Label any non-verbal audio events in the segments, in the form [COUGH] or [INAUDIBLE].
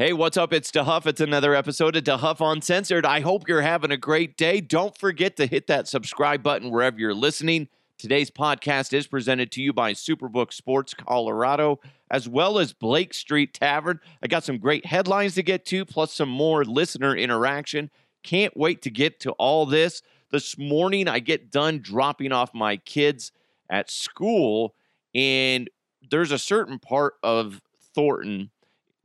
Hey, what's up? It's DeHuff. It's another episode of DeHuff Uncensored. I hope you're having a great day. Don't forget to hit that subscribe button wherever you're listening. Today's podcast is presented to you by Superbook Sports Colorado, as well as Blake Street Tavern. I got some great headlines to get to, plus some more listener interaction. Can't wait to get to all this. This morning, I get done dropping off my kids at school, and there's a certain part of Thornton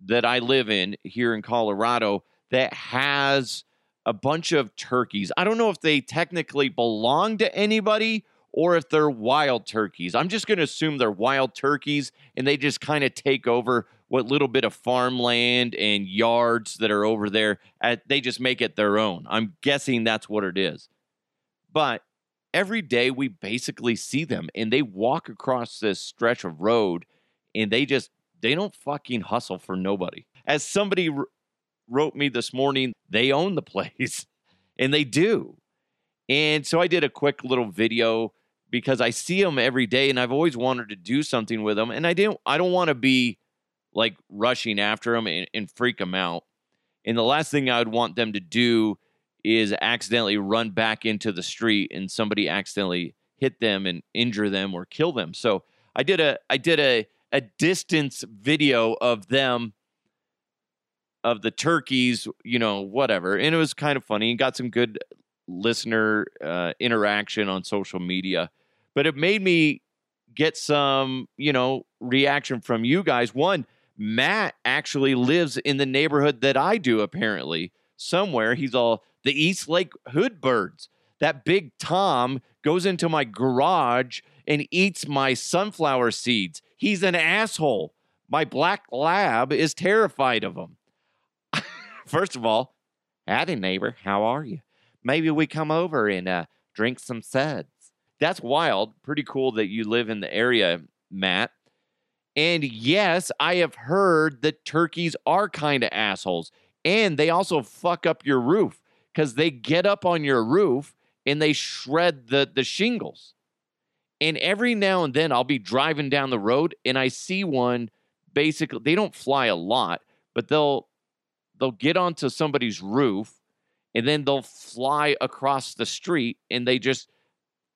that I live in here in Colorado that has a bunch of turkeys. I don't know if they technically belong to anybody or if they're wild turkeys. I'm just going to assume they're wild turkeys and they just kind of take over what little bit of farmland and yards that are over there. At, they just make it their own. I'm guessing that's what it is. But every day we basically see them and they walk across this stretch of road and they just they don't fucking hustle for nobody. As somebody r- wrote me this morning, they own the [LAUGHS] place and they do. And so I did a quick little video because I see them every day and I've always wanted to do something with them and I didn't I don't want to be like rushing after them and, and freak them out. And the last thing I would want them to do is accidentally run back into the street and somebody accidentally hit them and injure them or kill them. So I did a I did a a distance video of them of the turkeys, you know, whatever. And it was kind of funny and got some good listener uh, interaction on social media. But it made me get some, you know, reaction from you guys. One, Matt actually lives in the neighborhood that I do, apparently, somewhere. He's all the East Lake Hood Birds. That big Tom goes into my garage and eats my sunflower seeds. He's an asshole. My black lab is terrified of him. [LAUGHS] First of all, howdy, neighbor. How are you? Maybe we come over and uh, drink some suds. That's wild. Pretty cool that you live in the area, Matt. And yes, I have heard that turkeys are kind of assholes. And they also fuck up your roof because they get up on your roof and they shred the, the shingles. And every now and then I'll be driving down the road and I see one basically they don't fly a lot, but they'll they'll get onto somebody's roof and then they'll fly across the street and they just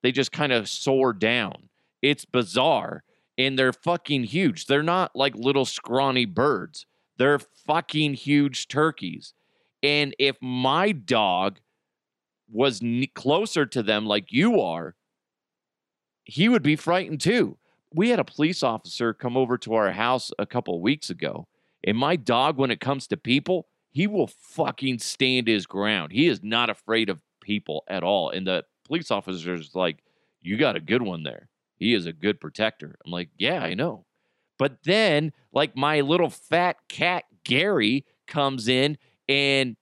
they just kind of soar down. It's bizarre and they're fucking huge. They're not like little scrawny birds. They're fucking huge turkeys. And if my dog was closer to them like you are, he would be frightened too. We had a police officer come over to our house a couple weeks ago, and my dog, when it comes to people, he will fucking stand his ground. He is not afraid of people at all. And the police officer's like, You got a good one there. He is a good protector. I'm like, Yeah, I know. But then, like, my little fat cat, Gary, comes in and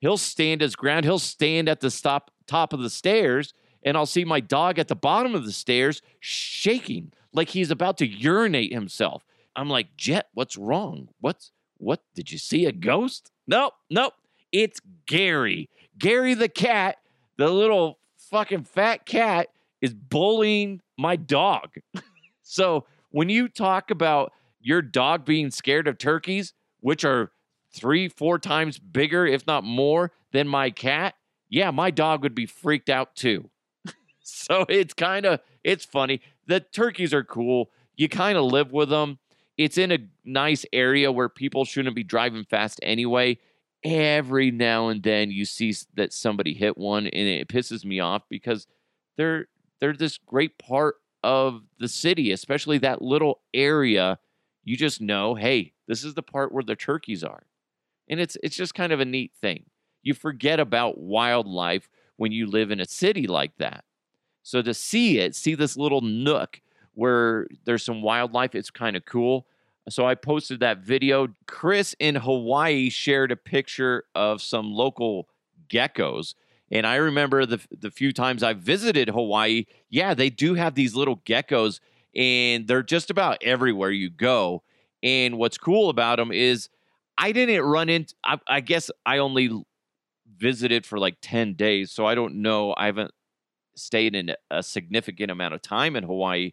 he'll stand his ground. He'll stand at the stop, top of the stairs and I'll see my dog at the bottom of the stairs shaking like he's about to urinate himself. I'm like, Jet, what's wrong? What's what? Did you see a ghost? Nope, nope. It's Gary. Gary the cat, the little fucking fat cat, is bullying my dog. [LAUGHS] so when you talk about your dog being scared of turkeys, which are three, four times bigger, if not more, than my cat, yeah, my dog would be freaked out too. [LAUGHS] so it's kind of it's funny. The turkeys are cool. You kind of live with them. It's in a nice area where people shouldn't be driving fast anyway. Every now and then you see that somebody hit one and it pisses me off because they're they're this great part of the city, especially that little area. You just know, hey, this is the part where the turkeys are. And it's it's just kind of a neat thing. You forget about wildlife when you live in a city like that. So to see it, see this little nook where there's some wildlife, it's kind of cool. So I posted that video. Chris in Hawaii shared a picture of some local geckos. And I remember the the few times I visited Hawaii, yeah, they do have these little geckos and they're just about everywhere you go. And what's cool about them is I didn't run into I, I guess I only visited for like 10 days, so I don't know. I haven't stayed in a significant amount of time in Hawaii,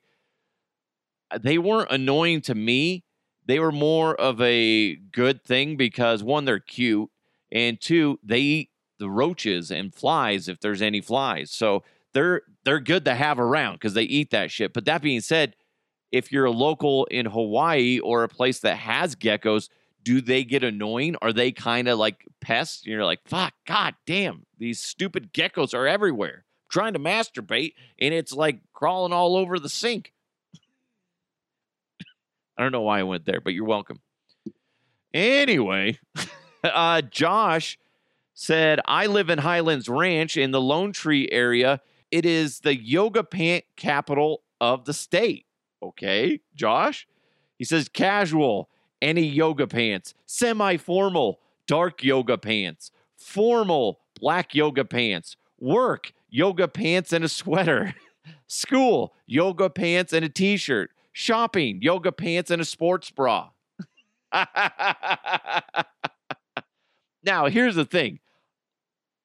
uh, they weren't annoying to me. they were more of a good thing because one, they're cute, and two, they eat the roaches and flies if there's any flies. So they're they're good to have around because they eat that shit. But that being said, if you're a local in Hawaii or a place that has geckos, do they get annoying? Are they kind of like pests? You're like, fuck, god damn, these stupid geckos are everywhere. Trying to masturbate and it's like crawling all over the sink. I don't know why I went there, but you're welcome. Anyway, [LAUGHS] uh, Josh said, I live in Highlands Ranch in the Lone Tree area. It is the yoga pant capital of the state. Okay, Josh? He says, casual, any yoga pants, semi formal, dark yoga pants, formal, black yoga pants, work, yoga pants and a sweater, [LAUGHS] school, yoga pants and a t shirt, shopping, yoga pants and a sports bra. [LAUGHS] now, here's the thing.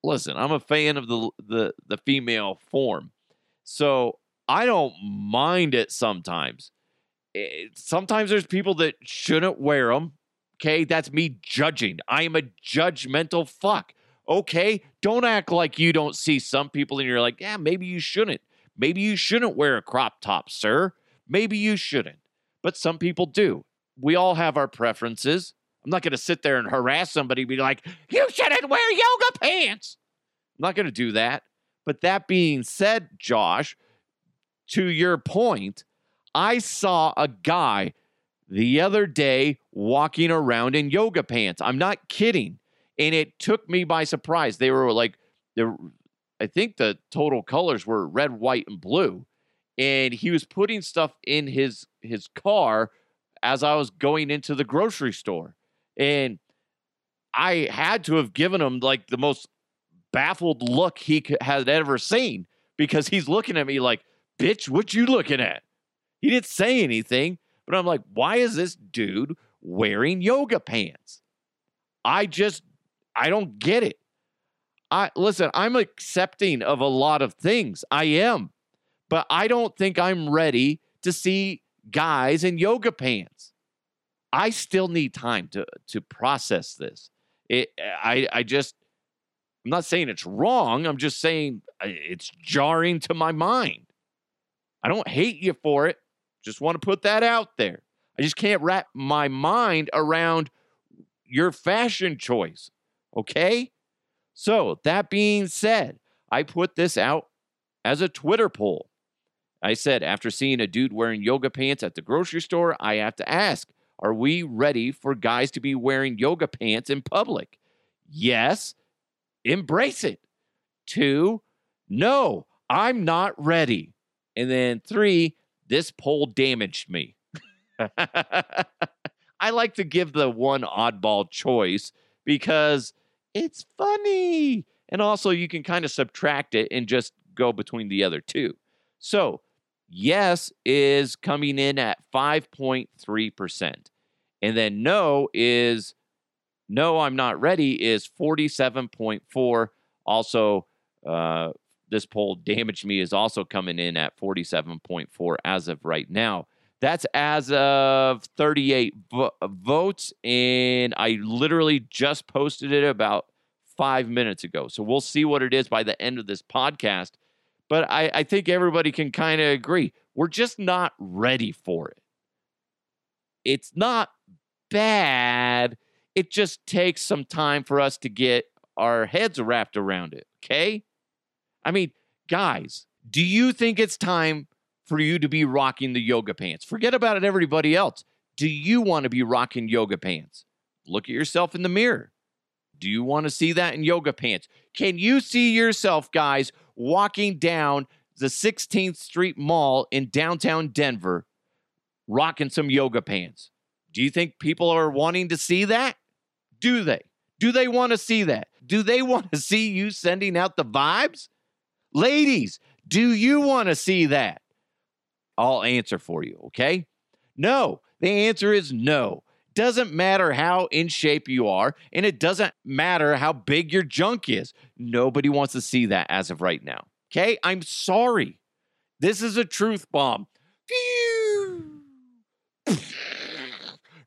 Listen, I'm a fan of the the the female form. So, I don't mind it sometimes. It, sometimes there's people that shouldn't wear them. Okay, that's me judging. I am a judgmental fuck. Okay, don't act like you don't see some people and you're like, yeah, maybe you shouldn't. Maybe you shouldn't wear a crop top, sir. Maybe you shouldn't. But some people do. We all have our preferences. I'm not going to sit there and harass somebody and be like, you shouldn't wear yoga pants. I'm not going to do that. But that being said, Josh, to your point, I saw a guy the other day walking around in yoga pants. I'm not kidding. And it took me by surprise. They were like, I think the total colors were red, white, and blue. And he was putting stuff in his his car as I was going into the grocery store. And I had to have given him like the most baffled look he had ever seen because he's looking at me like, bitch, what you looking at? He didn't say anything, but I'm like, why is this dude wearing yoga pants? I just, I don't get it. I listen, I'm accepting of a lot of things. I am, but I don't think I'm ready to see guys in yoga pants. I still need time to to process this. It, I, I just, I'm not saying it's wrong. I'm just saying uh, it's jarring to my mind. I don't hate you for it. Just want to put that out there. I just can't wrap my mind around your fashion choice. Okay? So, that being said, I put this out as a Twitter poll. I said, after seeing a dude wearing yoga pants at the grocery store, I have to ask, are we ready for guys to be wearing yoga pants in public? Yes, embrace it. Two, no, I'm not ready. And then three, this poll damaged me. [LAUGHS] I like to give the one oddball choice because it's funny. And also, you can kind of subtract it and just go between the other two. So, yes is coming in at 5.3%. And then no is no, I'm not ready is 47.4. Also, uh, this poll damaged me is also coming in at 47.4 as of right now. That's as of 38 vo- uh, votes. And I literally just posted it about five minutes ago. So we'll see what it is by the end of this podcast. But I, I think everybody can kind of agree. We're just not ready for it. It's not bad. It just takes some time for us to get our heads wrapped around it. Okay. I mean, guys, do you think it's time for you to be rocking the yoga pants? Forget about it, everybody else. Do you want to be rocking yoga pants? Look at yourself in the mirror. Do you want to see that in yoga pants? Can you see yourself, guys, walking down the 16th Street Mall in downtown Denver rocking some yoga pants? Do you think people are wanting to see that? Do they? Do they want to see that? Do they want to see you sending out the vibes? Ladies, do you want to see that? I'll answer for you, okay? No. The answer is no. Doesn't matter how in shape you are, and it doesn't matter how big your junk is. Nobody wants to see that as of right now. Okay? I'm sorry. This is a truth bomb.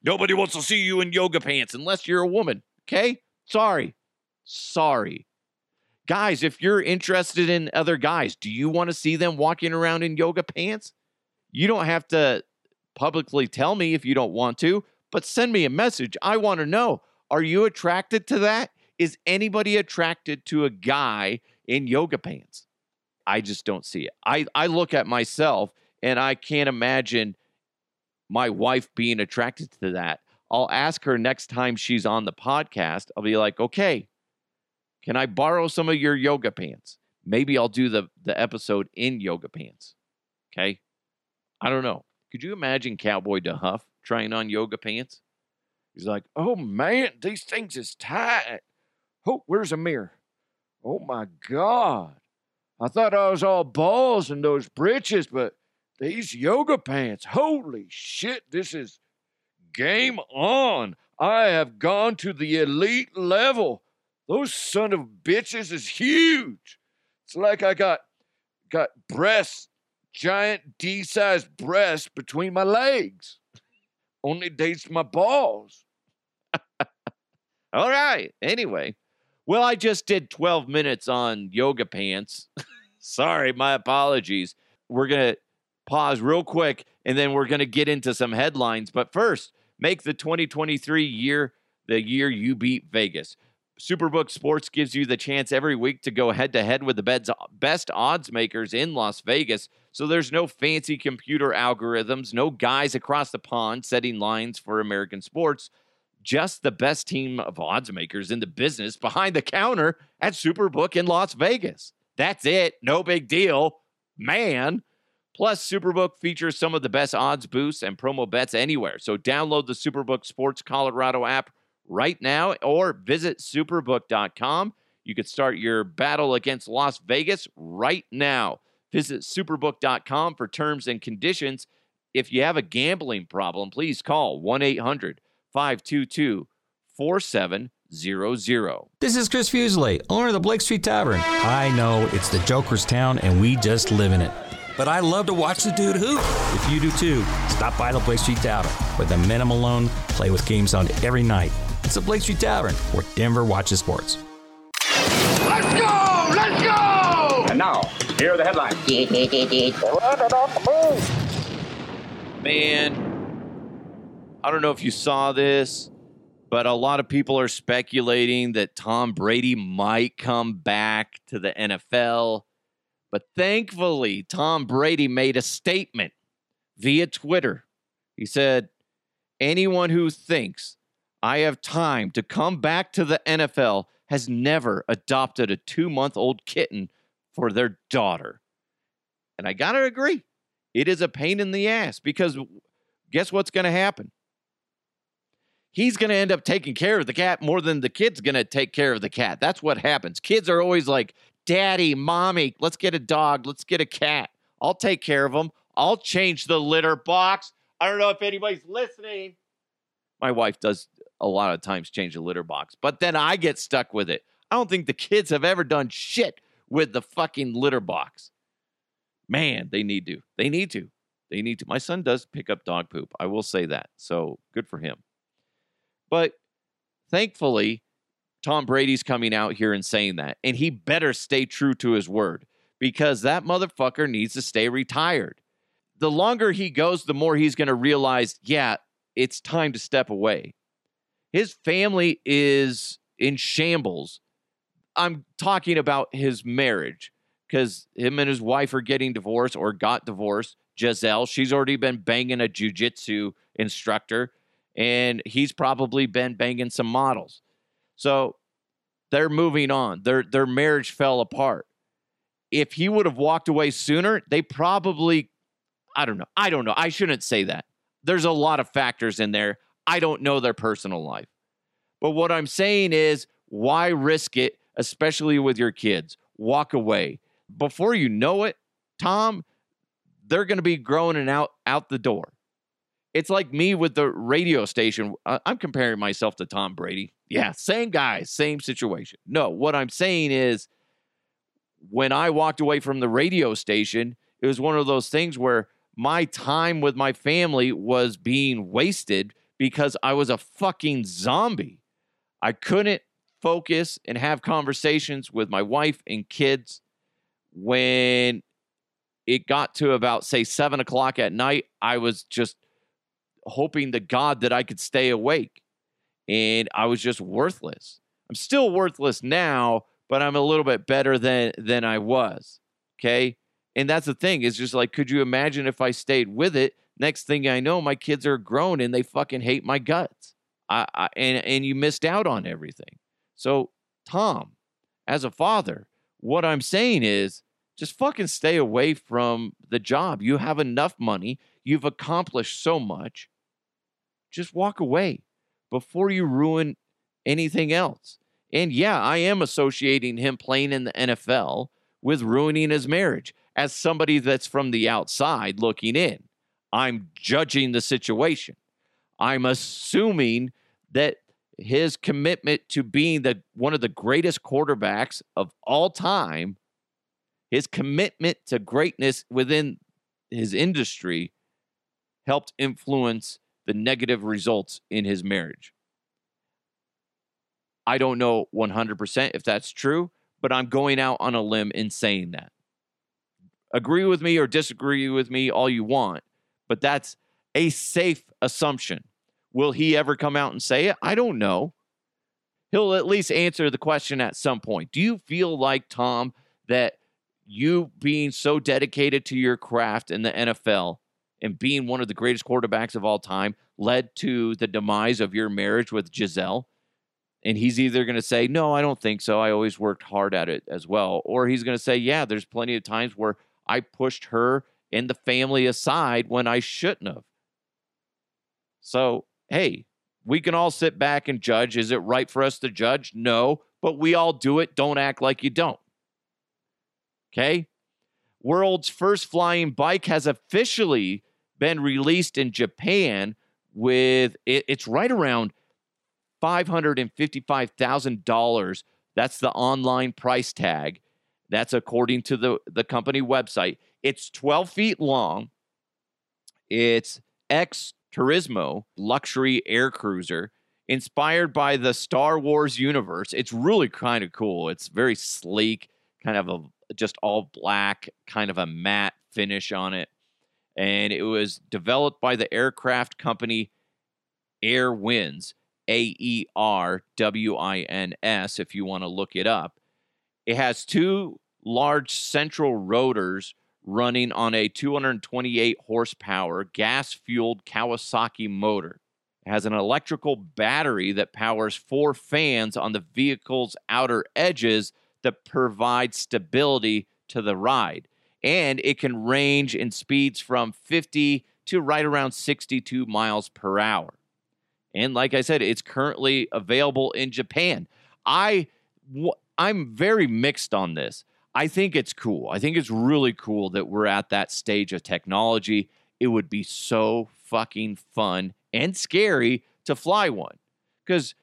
Nobody wants to see you in yoga pants unless you're a woman. Okay? Sorry. Sorry. Guys, if you're interested in other guys, do you want to see them walking around in yoga pants? You don't have to publicly tell me if you don't want to, but send me a message. I want to know. Are you attracted to that? Is anybody attracted to a guy in yoga pants? I just don't see it. I, I look at myself and I can't imagine my wife being attracted to that. I'll ask her next time she's on the podcast. I'll be like, okay, can I borrow some of your yoga pants? Maybe I'll do the, the episode in yoga pants. Okay. I don't know. Could you imagine Cowboy DeHuff trying on yoga pants? He's like, oh man, these things is tight. Oh, where's a mirror? Oh my God. I thought I was all balls in those breeches, but these yoga pants, holy shit, this is game on. I have gone to the elite level. Those son of bitches is huge. It's like I got got breasts, giant D-sized breasts between my legs. Only dates my balls. All right. Anyway, well, I just did 12 minutes on yoga pants. [LAUGHS] Sorry, my apologies. We're going to pause real quick and then we're going to get into some headlines. But first, make the 2023 year the year you beat Vegas. Superbook Sports gives you the chance every week to go head to head with the best odds makers in Las Vegas. So there's no fancy computer algorithms, no guys across the pond setting lines for American sports. Just the best team of odds makers in the business behind the counter at Superbook in Las Vegas. That's it. No big deal. Man. Plus, Superbook features some of the best odds boosts and promo bets anywhere. So download the Superbook Sports Colorado app right now or visit superbook.com. You could start your battle against Las Vegas right now. Visit superbook.com for terms and conditions. If you have a gambling problem, please call 1 800 522 4700. This is Chris Fuselier, owner of the Blake Street Tavern. I know it's the Joker's town and we just live in it. But I love to watch the dude hoop. If you do too, stop by the Blake Street Tavern. With a minimum loan, play with games on every night. It's the Blake Street Tavern, where Denver watches sports. The. Man, I don't know if you saw this but a lot of people are speculating that Tom Brady might come back to the NFL. But thankfully, Tom Brady made a statement via Twitter. He said, Anyone who thinks I have time to come back to the NFL has never adopted a two month old kitten for their daughter. And I got to agree, it is a pain in the ass because guess what's going to happen? he's going to end up taking care of the cat more than the kid's going to take care of the cat. That's what happens. Kids are always like, Daddy, Mommy, let's get a dog, let's get a cat. I'll take care of them. I'll change the litter box. I don't know if anybody's listening. My wife does a lot of times change the litter box, but then I get stuck with it. I don't think the kids have ever done shit with the fucking litter box. Man, they need to. They need to. They need to. My son does pick up dog poop. I will say that. So good for him. But thankfully, Tom Brady's coming out here and saying that. And he better stay true to his word because that motherfucker needs to stay retired. The longer he goes, the more he's going to realize, yeah, it's time to step away. His family is in shambles. I'm talking about his marriage because him and his wife are getting divorced or got divorced. Gisele, she's already been banging a jujitsu instructor and he's probably been banging some models. So they're moving on. Their their marriage fell apart. If he would have walked away sooner, they probably I don't know. I don't know. I shouldn't say that. There's a lot of factors in there. I don't know their personal life. But what I'm saying is why risk it especially with your kids? Walk away. Before you know it, Tom, they're going to be growing and out out the door. It's like me with the radio station. I'm comparing myself to Tom Brady. Yeah, same guy, same situation. No, what I'm saying is when I walked away from the radio station, it was one of those things where my time with my family was being wasted because I was a fucking zombie. I couldn't focus and have conversations with my wife and kids when it got to about, say, seven o'clock at night. I was just hoping to God that I could stay awake. And I was just worthless. I'm still worthless now, but I'm a little bit better than than I was. Okay. And that's the thing, is just like, could you imagine if I stayed with it? Next thing I know, my kids are grown and they fucking hate my guts. I, I and and you missed out on everything. So, Tom, as a father, what I'm saying is just fucking stay away from the job. You have enough money. You've accomplished so much. Just walk away before you ruin anything else. And yeah, I am associating him playing in the NFL with ruining his marriage. As somebody that's from the outside looking in, I'm judging the situation. I'm assuming that his commitment to being the one of the greatest quarterbacks of all time, his commitment to greatness within his industry helped influence the negative results in his marriage. I don't know 100% if that's true, but I'm going out on a limb in saying that. Agree with me or disagree with me all you want, but that's a safe assumption. Will he ever come out and say it? I don't know. He'll at least answer the question at some point. Do you feel like, Tom, that you being so dedicated to your craft in the NFL and being one of the greatest quarterbacks of all time led to the demise of your marriage with Gisele? And he's either going to say, No, I don't think so. I always worked hard at it as well. Or he's going to say, Yeah, there's plenty of times where I pushed her and the family aside when I shouldn't have. So hey, we can all sit back and judge. Is it right for us to judge? No, but we all do it. Don't act like you don't. Okay? World's first flying bike has officially been released in Japan with it, it's right around $555,000. That's the online price tag. That's according to the, the company website. It's 12 feet long. It's X Turismo luxury air cruiser inspired by the Star Wars universe. It's really kind of cool. It's very sleek, kind of a just all black, kind of a matte finish on it. And it was developed by the aircraft company AERWINS, A E R W I N S, if you want to look it up. It has two large central rotors running on a 228 horsepower gas fueled Kawasaki motor. It has an electrical battery that powers four fans on the vehicle's outer edges that provide stability to the ride. And it can range in speeds from 50 to right around 62 miles per hour. And like I said, it's currently available in Japan. I I'm very mixed on this. I think it's cool. I think it's really cool that we're at that stage of technology. It would be so fucking fun and scary to fly one. Because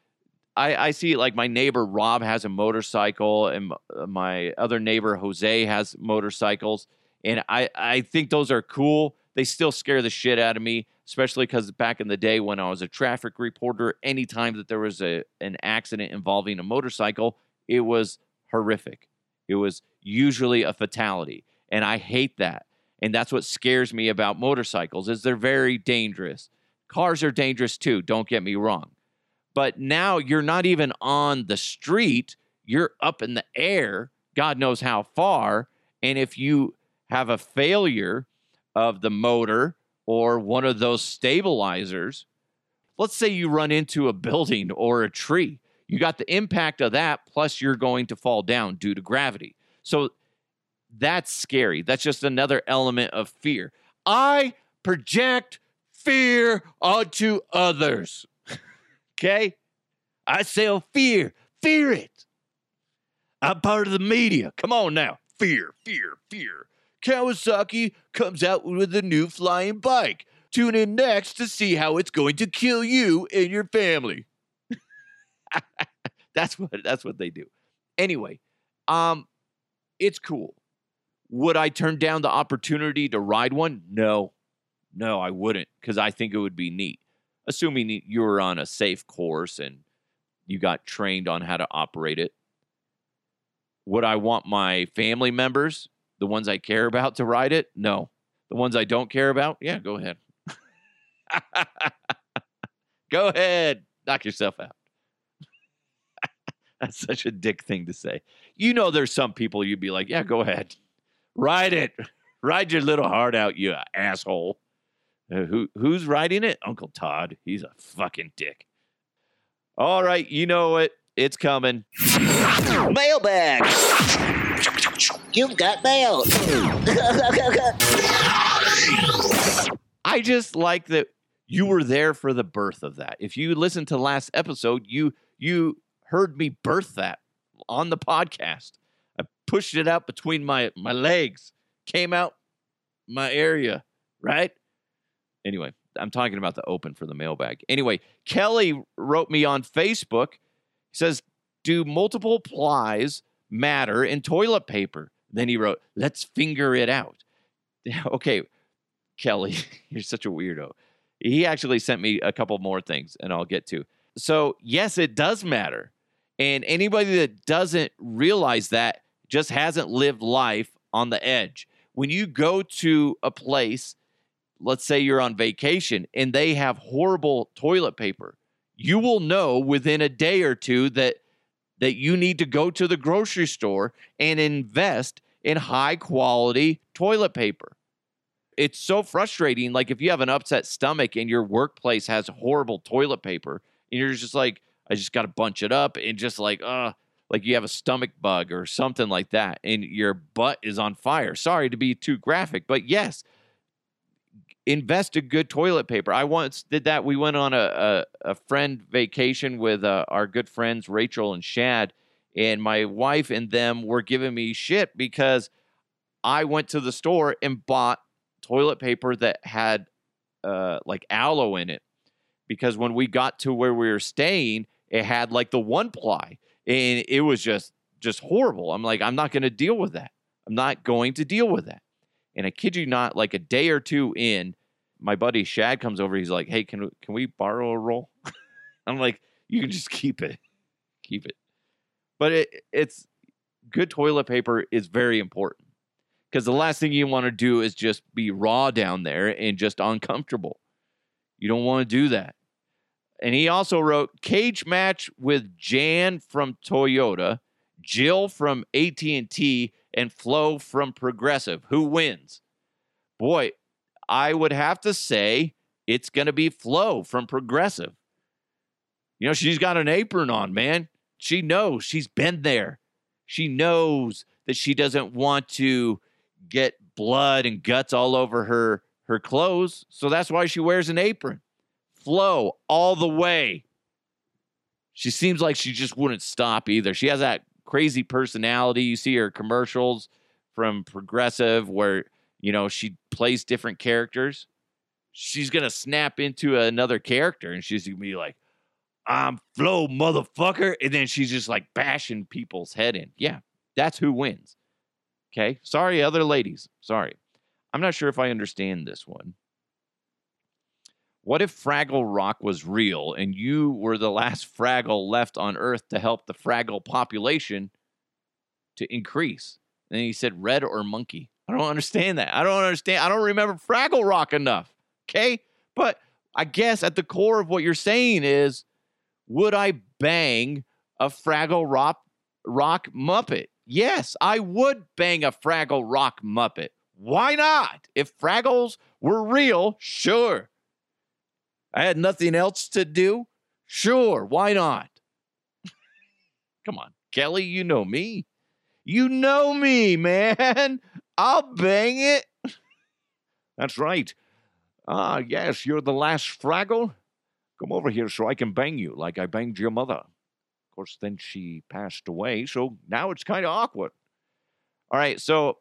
I, I see like my neighbor Rob has a motorcycle, and uh, my other neighbor Jose has motorcycles. And I, I think those are cool. They still scare the shit out of me, especially because back in the day when I was a traffic reporter, anytime that there was a, an accident involving a motorcycle, it was horrific. It was usually a fatality. And I hate that. And that's what scares me about motorcycles is they're very dangerous. Cars are dangerous too, don't get me wrong. But now you're not even on the street, you're up in the air, God knows how far, and if you have a failure of the motor or one of those stabilizers, let's say you run into a building or a tree, you got the impact of that, plus you're going to fall down due to gravity. So that's scary. That's just another element of fear. I project fear onto others. [LAUGHS] okay? I sell fear. Fear it. I'm part of the media. Come on now. Fear, fear, fear. Kawasaki comes out with a new flying bike. Tune in next to see how it's going to kill you and your family. [LAUGHS] that's what that's what they do. Anyway, um it's cool. Would I turn down the opportunity to ride one? No. No, I wouldn't because I think it would be neat. assuming you were on a safe course and you got trained on how to operate it. Would I want my family members, the ones I care about, to ride it? No. The ones I don't care about? Yeah, go ahead. [LAUGHS] go ahead. Knock yourself out. That's such a dick thing to say. You know, there's some people you'd be like, yeah, go ahead. Ride it. [LAUGHS] Ride your little heart out, you asshole. Uh, who who's riding it? Uncle Todd. He's a fucking dick. All right, you know it. It's coming. Mailbag. You've got mail. [LAUGHS] I just like that you were there for the birth of that. If you listened to last episode, you you heard me birth that on the podcast. I pushed it out between my my legs, came out my area, right? Anyway, I'm talking about the open for the mailbag. Anyway, Kelly wrote me on Facebook. He says, "Do multiple plies matter in toilet paper?" Then he wrote, "Let's finger it out." [LAUGHS] okay, Kelly, [LAUGHS] you're such a weirdo. He actually sent me a couple more things, and I'll get to. So yes, it does matter, and anybody that doesn't realize that just hasn't lived life on the edge. When you go to a place let's say you're on vacation and they have horrible toilet paper, you will know within a day or two that that you need to go to the grocery store and invest in high quality toilet paper. It's so frustrating like if you have an upset stomach and your workplace has horrible toilet paper and you're just like I just got to bunch it up and just like uh like you have a stomach bug or something like that and your butt is on fire. Sorry to be too graphic, but yes, invest in good toilet paper. I once did that. We went on a, a, a friend vacation with uh, our good friends Rachel and Shad, and my wife and them were giving me shit because I went to the store and bought toilet paper that had uh, like aloe in it. Because when we got to where we were staying, it had like the one ply, and it was just just horrible. I'm like, I'm not going to deal with that. I'm not going to deal with that. And I kid you not, like a day or two in, my buddy Shad comes over. He's like, "Hey, can can we borrow a roll?" [LAUGHS] I'm like, "You can just keep it, keep it." But it it's good toilet paper is very important because the last thing you want to do is just be raw down there and just uncomfortable. You don't want to do that. And he also wrote cage match with Jan from Toyota, Jill from AT&T, and Flo from Progressive. Who wins? Boy, I would have to say it's going to be Flo from Progressive. You know, she's got an apron on, man. She knows she's been there. She knows that she doesn't want to get blood and guts all over her her clothes, so that's why she wears an apron. Flo all the way. She seems like she just wouldn't stop either. She has that crazy personality. You see her commercials from Progressive where, you know, she plays different characters. She's going to snap into another character and she's going to be like, I'm Flo, motherfucker. And then she's just like bashing people's head in. Yeah, that's who wins. Okay. Sorry, other ladies. Sorry. I'm not sure if I understand this one. What if Fraggle Rock was real and you were the last Fraggle left on Earth to help the Fraggle population to increase? And he said red or Mokey. I don't understand that. I don't understand. I don't remember Fraggle Rock enough. Okay. But I guess at the core of what you're saying is would I bang a Fraggle Rock, rock Muppet? Yes, I would bang a Fraggle Rock Muppet. Why not? If Fraggles were real, sure. I had nothing else to do? Sure, why not? [LAUGHS] Come on, Kelly, you know me. You know me, [LAUGHS] man. I'll bang it. [LAUGHS] That's right. Ah, yes, you're the last Fraggle. Come over here so I can bang you like I banged your mother. Of course, then she passed away, so now it's kind of awkward. All right, so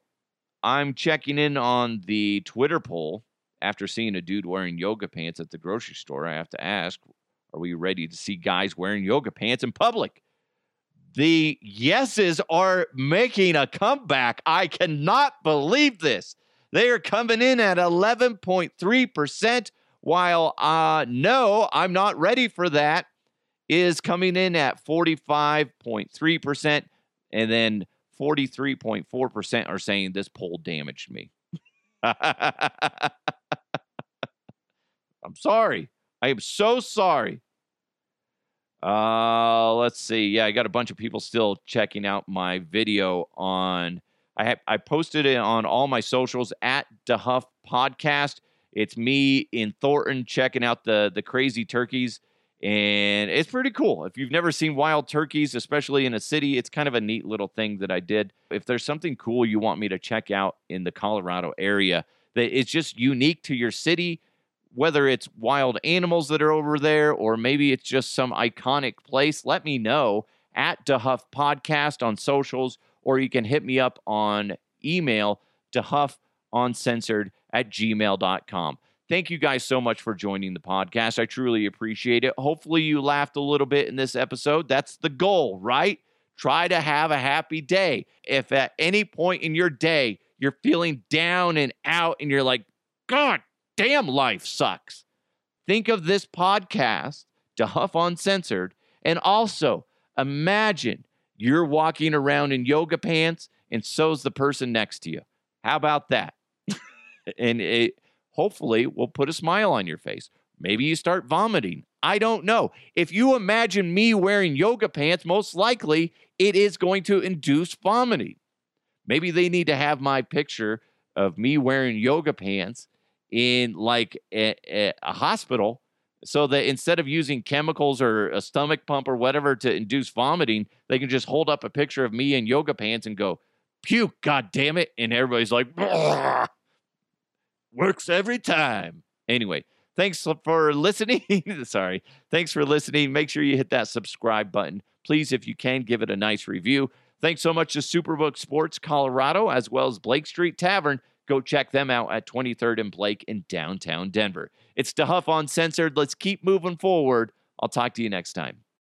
I'm checking in on the Twitter poll after seeing a dude wearing yoga pants at the grocery store, I have to ask, are we ready to see guys wearing yoga pants in public? The yeses are making a comeback. I cannot believe this. They are coming in at 11.3%, while uh, no, I'm not ready for that, is coming in at 45.3%. And then 43.4% are saying this poll damaged me. [LAUGHS] I'm sorry. I am so sorry. Uh, let's see. Yeah, I got a bunch of people still checking out my video on. I have I posted it on all my socials at DeHuff Podcast. It's me in Thornton checking out the the crazy turkeys, and it's pretty cool. If you've never seen wild turkeys, especially in a city, it's kind of a neat little thing that I did. If there's something cool you want me to check out in the Colorado area that is just unique to your city whether it's wild animals that are over there or maybe it's just some iconic place, let me know at DeHuff Podcast on socials, or you can hit me up on email, DeHuffUncensored at gmail.com. Thank you guys so much for joining the podcast. I truly appreciate it. Hopefully, you laughed a little bit in this episode. That's the goal, right? Try to have a happy day. If at any point in your day you're feeling down and out and you're like, God damn life sucks. Think of this podcast, DeHuff Uncensored, and also imagine you're walking around in yoga pants and so's the person next to you. How about that? [LAUGHS] and it hopefully will put a smile on your face. Maybe you start vomiting. I don't know. If you imagine me wearing yoga pants, most likely it is going to induce vomiting. Maybe they need to have my picture of me wearing yoga pants in like a, a, hospital so that instead of using chemicals or a stomach pump or whatever to induce vomiting, they can just hold up a picture of me in yoga pants and go, puke, god damn it. And everybody's like, works every time. Anyway, thanks for listening. [LAUGHS] Sorry. Thanks for listening. Make sure you hit that subscribe button. Please, if you can, give it a nice review. Thanks so much to Superbook Sports Colorado as well as Blake Street Tavern Go check them out at 23rd and Blake in downtown Denver. It's DeHuff Uncensored. Let's keep moving forward. I'll talk to you next time.